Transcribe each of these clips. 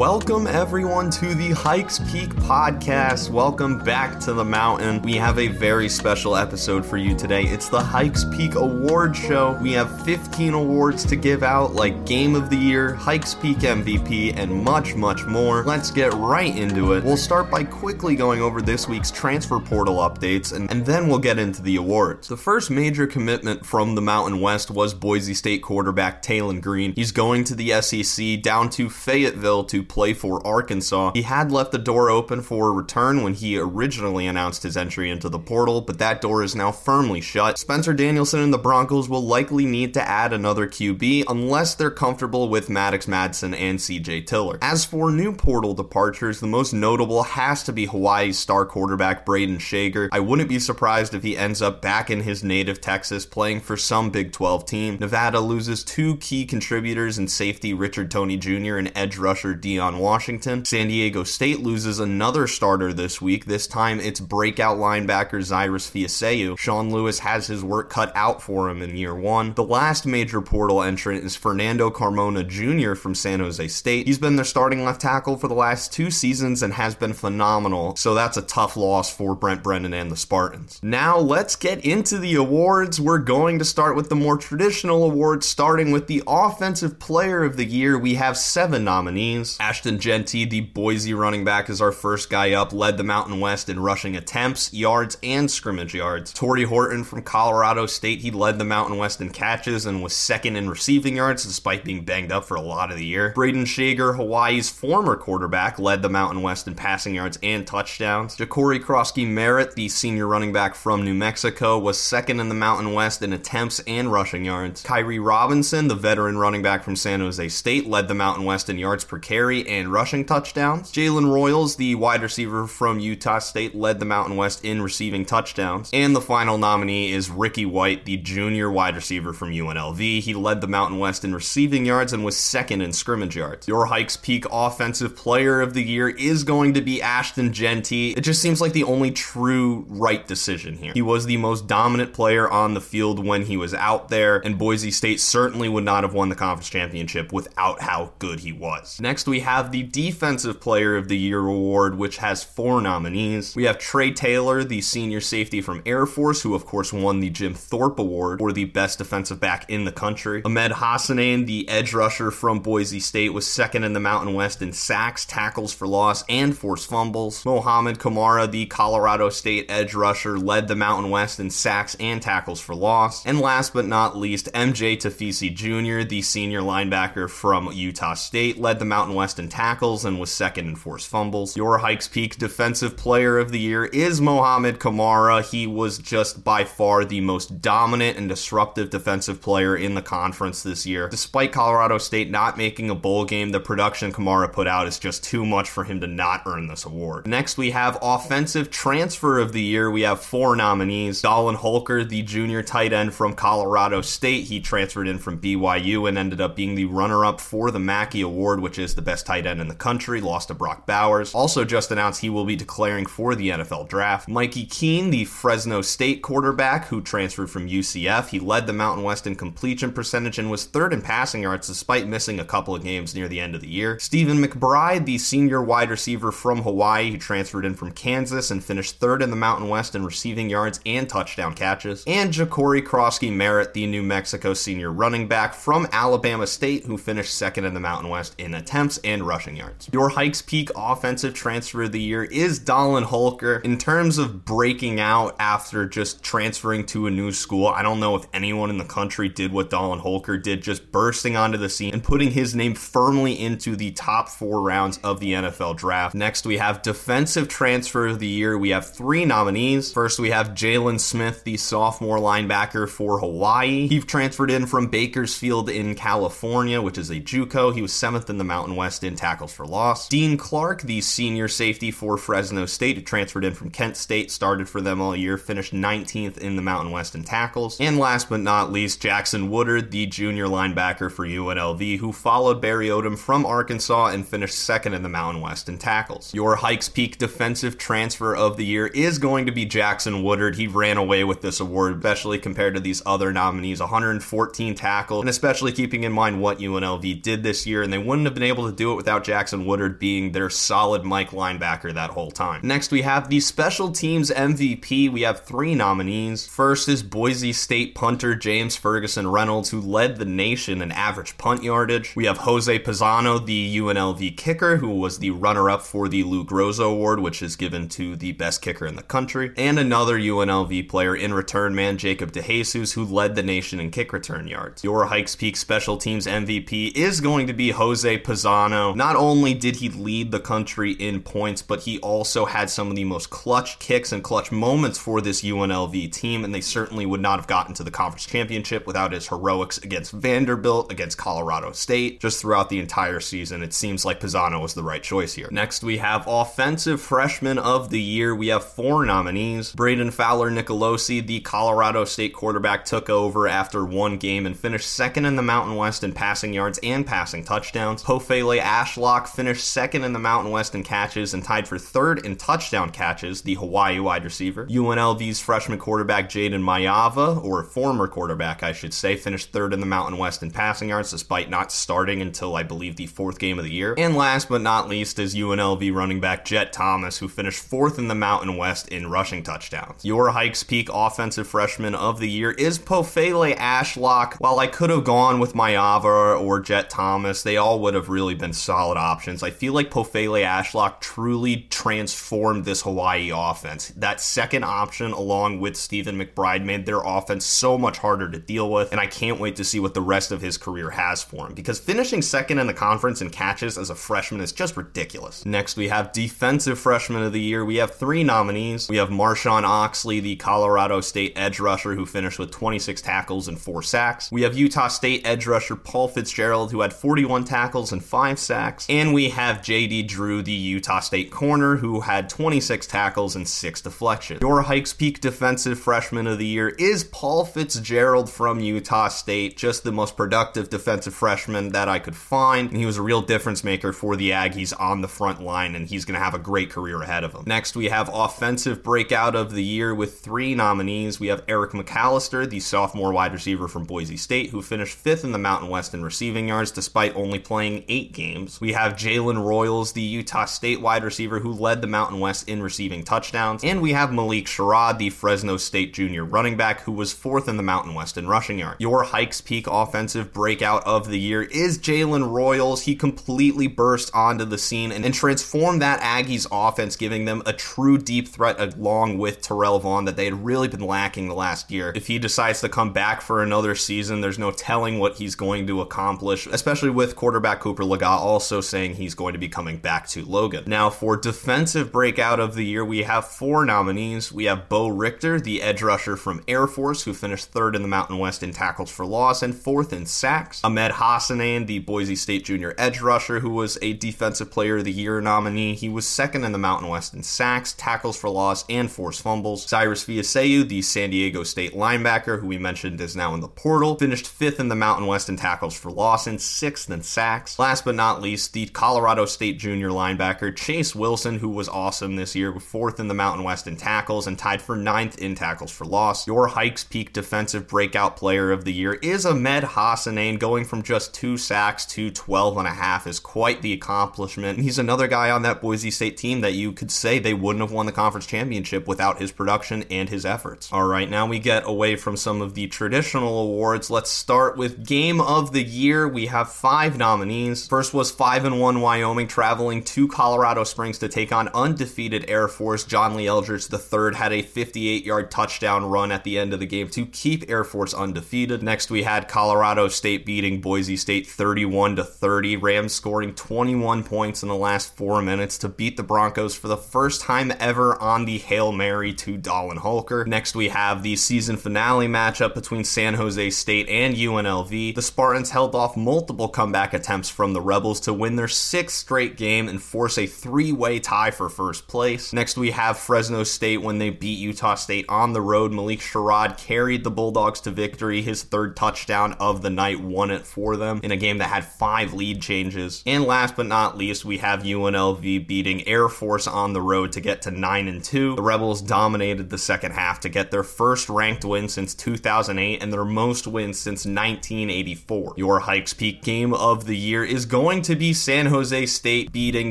Welcome, everyone, to the Hikes Peak podcast. Welcome back to the mountain. We have a very special episode for you today. It's the Hikes Peak Award Show. We have 15 awards to give out, like Game of the Year, Hikes Peak MVP, and much, much more. Let's get right into it. We'll start by quickly going over this week's transfer portal updates, and, and then we'll get into the awards. The first major commitment from the Mountain West was Boise State quarterback Taylen Green. He's going to the SEC down to Fayetteville to play for Arkansas. He had left the door open for a return when he originally announced his entry into the portal, but that door is now firmly shut. Spencer Danielson and the Broncos will likely need to add another QB unless they're comfortable with Maddox Madsen and CJ Tiller. As for new portal departures, the most notable has to be Hawaii's star quarterback Brayden Schager. I wouldn't be surprised if he ends up back in his native Texas playing for some Big 12 team. Nevada loses two key contributors in safety Richard Toney Jr. and edge rusher Dion Washington. San Diego State loses another starter this week. This time it's breakout linebacker Cyrus Fiaseu. Sean Lewis has his work cut out for him in year one. The last major portal entrant is Fernando Carmona Jr. from San Jose State. He's been their starting left tackle for the last two seasons and has been phenomenal, so that's a tough loss for Brent Brennan and the Spartans. Now let's get into the awards. We're going to start with the more traditional awards, starting with the Offensive Player of the Year. We have seven nominees. Ashton Jeanty, the Boise running back, is our first guy up, led the Mountain West in rushing attempts, yards, and scrimmage yards. Tory Horton from Colorado State, he led the Mountain West in catches and was second in receiving yards despite being banged up for a lot of the year. Brayden Schager, Hawaii's former quarterback, led the Mountain West in passing yards and touchdowns. Ja'Cory Croskey Merritt, the senior running back from New Mexico, was second in the Mountain West in attempts and rushing yards. Kairee Robinson, the veteran running back from San Jose State, led the Mountain West in yards per carry and rushing touchdowns. Jalen Royals, the wide receiver from Utah State, led the Mountain West in receiving touchdowns. And the final nominee is Ricky White, the junior wide receiver from UNLV. He led the Mountain West in receiving yards and was second in scrimmage yards. Your Hikes Peak Offensive Player of the Year is going to be Ashton Jeanty. It just seems like the only true right decision here. He was the most dominant player on the field when he was out there, and Boise State certainly would not have won the conference championship without how good he was. Next, we have the Defensive Player of the Year award, which has four nominees. We have Trey Taylor, the senior safety from Air Force, who of course won the Jim Thorpe Award for the best defensive back in the country. Ahmed Hassanein, the edge rusher from Boise State, was second in the Mountain West in sacks, tackles for loss, and forced fumbles. Mohamed Kamara, the Colorado State edge rusher, led the Mountain West in sacks and tackles for loss. And last but not least, MJ Tafisi Jr., the senior linebacker from Utah State, led the Mountain West in tackles and was second in forced fumbles. Your Hikes Peak Defensive Player of the Year is Mohamed Kamara. He was just by far the most dominant and disruptive defensive player in the conference this year. Despite Colorado State not making a bowl game, the production Kamara put out is just too much for him to not earn this award. Next, we have Offensive Transfer of the Year. We have four nominees. Dallin Holker, the junior tight end from Colorado State, he transferred in from BYU and ended up being the runner up for the Mackey Award, which is the best tight end in the country, lost to Brock Bowers. Also, just announced he will be declaring for the NFL draft. Mikey Keene, the Fresno State quarterback who transferred from UCF, he led the Mountain West in completion percentage and was third in passing yards despite missing a couple of games near the end of the year. Stephen McBride, the senior wide receiver from Hawaii, who transferred in from Kansas and finished third in the Mountain West in receiving yards and touchdown catches. And Ja'Cory Croskey Merritt, the New Mexico senior running back from Alabama State, who finished second in the Mountain West in attempts and rushing yards. Your Hikes Peak Offensive Transfer of the Year is Dallin Holker. In terms of breaking out after just transferring to a new school, I don't know if anyone in the country did what Dallin Holker did, just bursting onto the scene and putting his name firmly into the top four rounds of the NFL draft. Next, we have Defensive Transfer of the Year. We have three nominees. First, we have Jalen Smith, the sophomore linebacker for Hawaii. He transferred in from Bakersfield in California, which is a JUCO. He was seventh in the Mountain West in tackles for loss. Dean Clark, the senior safety for Fresno State, who transferred in from Kent State, started for them all year, finished 19th in the Mountain West in tackles. And last but not least, Jackson Woodard, the junior linebacker for UNLV, who followed Barry Odom from Arkansas and finished second in the Mountain West in tackles. Your Hikes Peak Defensive Transfer of the Year is going to be Jackson Woodard. He ran away with this award, especially compared to these other nominees 114 tackles, and especially keeping in mind what UNLV did this year, and they wouldn't have been able to do it without Jackson Woodard being their solid Mike linebacker that whole time. Next, we have the special teams MVP. We have three nominees. First is Boise State punter James Ferguson Reynolds, who led the nation in average punt yardage. We have Jose Pizano, the UNLV kicker, who was the runner up for the Lou Groza Award, which is given to the best kicker in the country, and another UNLV player in return man, Jacob DeJesus, who led the nation in kick return yards. Your Hikes Peak special teams MVP is going to be Jose Pizano. Not only did he lead the country in points, but he also had some of the most clutch kicks and clutch moments for this UNLV team, and they certainly would not have gotten to the conference championship without his heroics against Vanderbilt, against Colorado State. Just throughout the entire season, it seems like Pizano was the right choice here. Next, we have Offensive Freshman of the Year. We have four nominees. Brayden Fowler Nicolosi, the Colorado State quarterback, took over after one game and finished second in the Mountain West in passing yards and passing touchdowns. Pofele Ashlock finished second in the Mountain West in catches and tied for third in touchdown catches, the Hawaii wide receiver. UNLV's freshman quarterback Jayden Maiava, or former quarterback, I should say, finished third in the Mountain West in passing yards despite not starting until I believe the fourth game of the year. And last but not least is UNLV running back Jet Thomas, who finished fourth in the Mountain West in rushing touchdowns. Your Hikes Peak offensive freshman of the year is Pofele Ashlock. While I could have gone with Mayava or Jet Thomas, they all would have really been solid options. I feel like Pofele Ashlock truly transformed this Hawaii offense. That second option, along with Stephen McBride, made their offense so much harder to deal with, and I can't wait to see what the rest of his career has for him because finishing second in the conference in catches as a freshman is just ridiculous. Next, we have Defensive Freshman of the Year. We have three nominees. We have Marshawn Oxley, the Colorado State edge rusher, who finished with 26 tackles and four sacks. We have Utah State edge rusher Paul Fitzgerald, who had 41 tackles and five sacks. And we have JD Drew, the Utah State corner, who had 26 tackles and six deflections. Your Hikes Peak Defensive Freshman of the Year is Paul Fitzgerald from Utah State, just the most productive defensive freshman that I could find. And he was a real difference maker for the Aggies on the front line, and he's going to have a great career ahead of him. Next, we have Offensive Breakout of the Year with three nominees. We have Eric McAlister, the sophomore wide receiver from Boise State, who finished fifth in the Mountain West in receiving yards despite only playing eight games. We have Jalen Royals, the Utah State wide receiver, who led the Mountain West in receiving touchdowns. And we have Malik Sherrod, the Fresno State junior running back, who was fourth in the Mountain West in rushing yards. Your Hikes Peak offensive breakout of the year is Jalen Royals. He completely burst onto the scene and, and transformed that Aggies offense, giving them a true deep threat along with Terrell Vaughn that they had really been lacking the last year. If he decides to come back for another season, there's no telling what he's going to accomplish, especially with quarterback Cooper Legas also saying he's going to be coming back to Logan. Now, for defensive breakout of the year, we have four nominees. We have Bo Richter, the edge rusher from Air Force, who finished third in the Mountain West in tackles for loss and fourth in sacks. Ahmed Hassanein, the Boise State junior edge rusher, who was a defensive player of the year nominee. He was second in the Mountain West in sacks, tackles for loss, and forced fumbles. Cyrus Fiaseu, the San Diego State linebacker, who we mentioned is now in the portal, finished fifth in the Mountain West in tackles for loss and sixth in sacks. Last but not least, the Colorado State junior linebacker Chase Wilson, who was awesome this year, fourth in the Mountain West in tackles and tied for ninth in tackles for loss. Your Hikes Peak Defensive Breakout Player of the Year is Ahmed Hassanein, going from just two sacks to 12 and a half is quite the accomplishment. He's another guy on that Boise State team that you could say they wouldn't have won the conference championship without his production and his efforts. All right, now we get away from some of the traditional awards. Let's start with Game of the Year. We have five nominees. First was 5 and 1 Wyoming traveling to Colorado Springs to take on undefeated Air Force. John Lee Eldridge III had a 58 yard touchdown run at the end of the game to keep Air Force undefeated. Next, we had Colorado State beating Boise State 31 to 30. Rams scoring 21 points in the last four minutes to beat the Broncos for the first time ever on the Hail Mary to Dallin Holker. Next, we have the season finale matchup between San Jose State and UNLV. The Spartans held off multiple comeback attempts from the Rebels to win their sixth straight game and force a three way tie for first place. Next, we have Fresno State when they beat Utah State on the road. Malik Sherrod carried the Bulldogs to victory. His third touchdown of the night won it for them in a game that had five lead changes. And last but not least, we have UNLV beating Air Force on the road to get to 9 and 2. The Rebels dominated the second half to get their first ranked win since 2008 and their most wins since 1984. Your Hikes Peak game of the year is going going to be San Jose State beating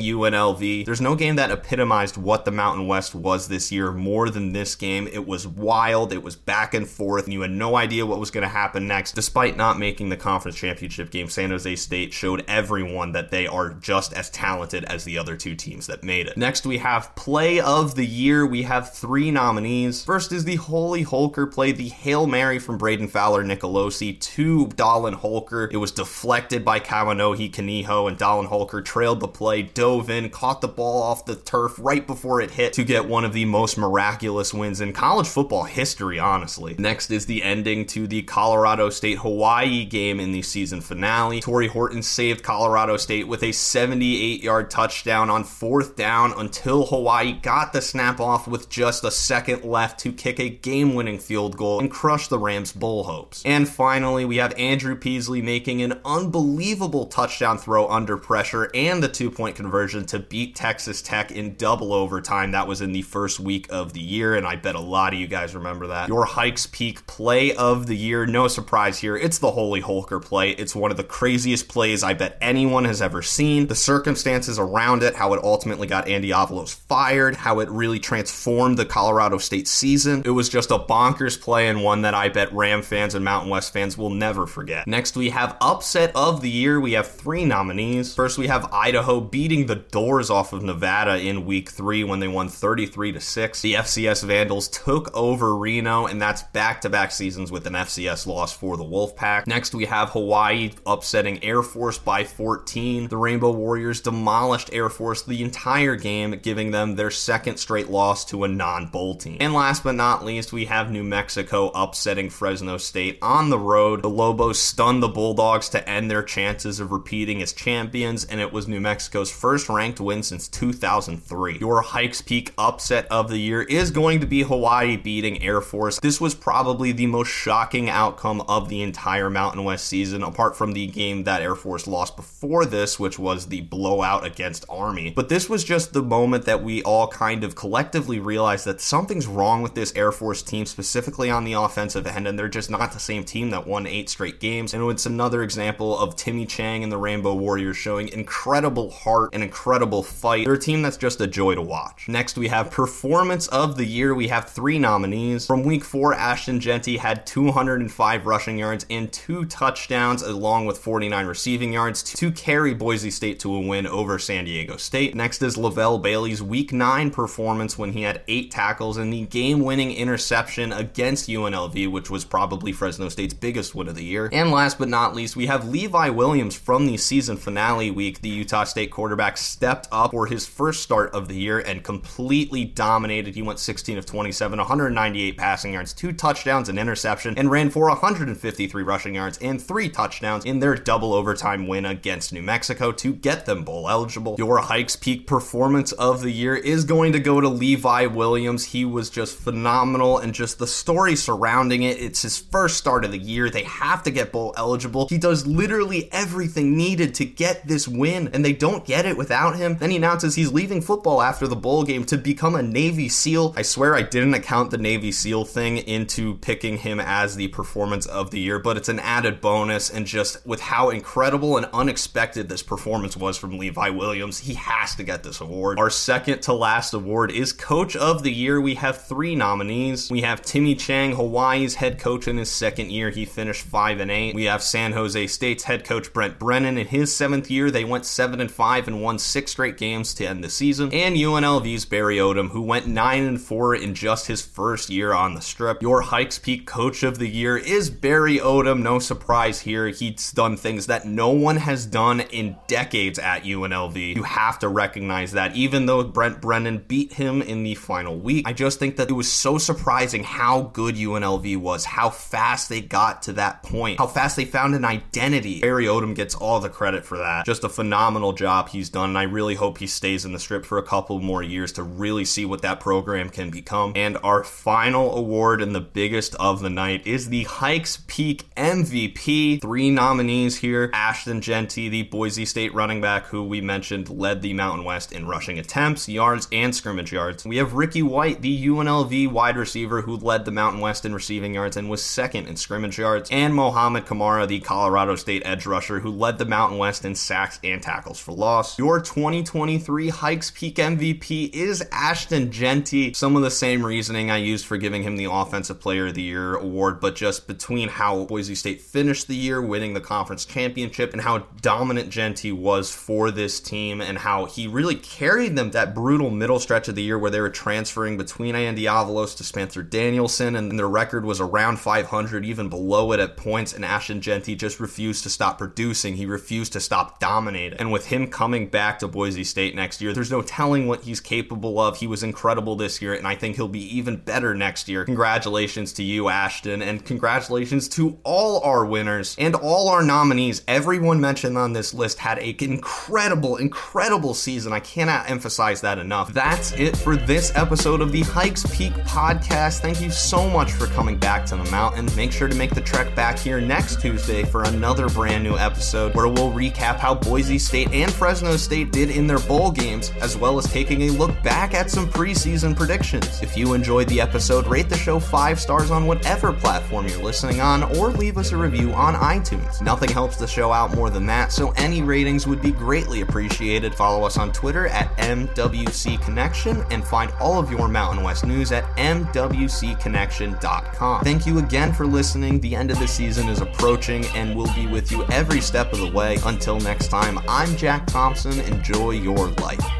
UNLV. There's no game that epitomized what the Mountain West was this year more than this game. It was wild, it was back and forth, and you had no idea what was going to happen next. Despite not making the conference championship game, San Jose State showed everyone that they are just as talented as the other two teams that made it. Next, we have Play of the Year. We have three nominees. First is the Holy Holker play, the Hail Mary from Brayden Fowler Nicolosi to Dallin Holker. It was deflected by Kawanohi Kaniho, and Dallin Holker trailed the play, dove in, caught the ball off the turf right before it hit to get one of the most miraculous wins in college football history, honestly. Next is the ending to the Colorado State Hawaii game in the season finale. Tory Horton saved Colorado State with a 78 yard touchdown on fourth down until Hawaii got the snap off with just a second left to kick a game winning field goal and crush the Rams' bowl hopes. And finally, we have Andrew Peasley making an unbelievable touchdown throw under pressure and the two point conversion to beat Texas Tech in double overtime. That was in the first week of the year, and I bet a lot of you guys remember that. Your Hikes Peak play of the year, no surprise here, it's the Holy Holker play. It's one of the craziest plays I bet anyone has ever seen. The circumstances around it, how it ultimately got Andy Avalos fired, how it really transformed the Colorado State season. It was just a bonkers play and one that I bet Ram fans and Mountain West fans will never forget. Next, we have Upset of the Year. We have three nominees. First, we have Idaho beating the doors off of Nevada in week three when they won 33 to 6. The FCS Vandals took over Reno, and that's back to back seasons with an FCS loss for the Wolfpack. Next, we have Hawaii upsetting Air Force by 14. The Rainbow Warriors demolished Air Force the entire game, giving them their second straight loss to a non bowl team. And last but not least, we have New Mexico upsetting Fresno State on the road. The Lobos stunned the Bulldogs to end their chances of repeating as champions, and it was New Mexico's first ranked win since 2003. Your Hikes Peak upset of the year is going to be Hawaii beating Air Force. This was probably the most shocking outcome of the entire Mountain West season, apart from the game that Air Force lost before this, which was the blowout against Army. But this was just the moment that we all kind of collectively realized that something's wrong with this Air Force team, specifically on the offensive end, and they're just not the same team that won eight straight games. And it's another example of Timmy Chang and the Rainbow Warriors showing incredible heart and incredible fight. They're a team that's just a joy to watch. Next, we have Performance of the Year. We have three nominees. From week four, Ashton Jeanty had 205 rushing yards and two touchdowns, along with 49 receiving yards to carry Boise State to a win over San Diego State. Next is Levelle Bailey's week nine performance when he had eight tackles and the game winning interception against UNLV, which was probably Fresno State's biggest win of the year. And last but not least, we have Levi Williams from the season finale week. The Utah State quarterback stepped up for his first start of the year and completely dominated. He went 16 of 27, 198 passing yards, two touchdowns, an interception, and ran for 153 rushing yards and three touchdowns in their double overtime win against New Mexico to get them bowl eligible. Your Hikes Peak performance of the year is going to go to Levi Williams. He was just phenomenal and just the story surrounding it. It's his first start of the year. They have to get bowl eligible. He does literally everything needed to get this win, and they don't get it without him. Then he announces he's leaving football after the bowl game to become a Navy SEAL. I swear I didn't account the Navy SEAL thing into picking him as the performance of the year, but it's an added bonus. And just with how incredible and unexpected this performance was from Levi Williams, he has to get this award. Our second to last award is Coach of the Year. We have three nominees. We have Timmy Chang, Hawaii's head coach in his second year. He finished 5 and 8. We have San Jose State's head coach Brent Brennan in his seventh year. They went 7 and 5 and won six straight games to end the season. And UNLV's Barry Odom, who went 9 and 4 in just his first year on the strip. Your Hikes Peak Coach of the Year is Barry Odom. No surprise here. He's done things that no one has done in decades at UNLV. You have to recognize that, even though Brent Brennan beat him in the final week. I just think that it was so surprising how good UNLV was, how fast they got to that point, how fast they found an identity. Barry Odom gets all the credit for that. Just a phenomenal job he's done, and I really hope he stays in the strip for a couple more years to really see what that program can become. And our final award and the biggest of the night is the Hikes Peak MVP. Three nominees here Ashton Jeanty, the Boise State running back who we mentioned led the Mountain West in rushing attempts, yards, and scrimmage yards. We have Ricky White, the UNLV wide receiver who led the Mountain West in receiving yards and was second in scrimmage yards, and Mohamed Kamara, the Colorado State edge rusher who led the Mountain West In sacks and tackles for loss. Your 2023 Hikes Peak MVP is Ashton Jeanty. Some of the same reasoning I used for giving him the Offensive Player of the Year award, but just between how Boise State finished the year, winning the conference championship, and how dominant Jeanty was for this team, and how he really carried them that brutal middle stretch of the year where they were transferring between Andy Avalos to Spencer Danielson, and their record was around 500, even below it at points, and Ashton Jeanty just refused to stop producing. He refused to stop dominating. And with him coming back to Boise State next year, there's no telling what he's capable of. He was incredible this year, and I think he'll be even better next year. Congratulations to you, Ashton, and congratulations to all our winners and all our nominees. Everyone mentioned on this list had an incredible, incredible season. I cannot emphasize that enough. That's it for this episode of the Hikes Peak podcast. Thank you so much for coming back to the mountain. Make sure to make the trek back here next Tuesday for another brand new episode where we'll recap how Boise State and Fresno State did in their bowl games, as well as taking a look back at some preseason predictions. If you enjoyed the episode, rate the show five stars on whatever platform you're listening on, or leave us a review on iTunes. Nothing helps the show out more than that, so any ratings would be greatly appreciated. Follow us on Twitter at MWC Connection and find all of your Mountain West news at MWCConnection.com. Thank you again for listening. The end of the season is approaching, and we'll be with you every step of the way. Until next time, I'm Jack Thompson. Enjoy your life.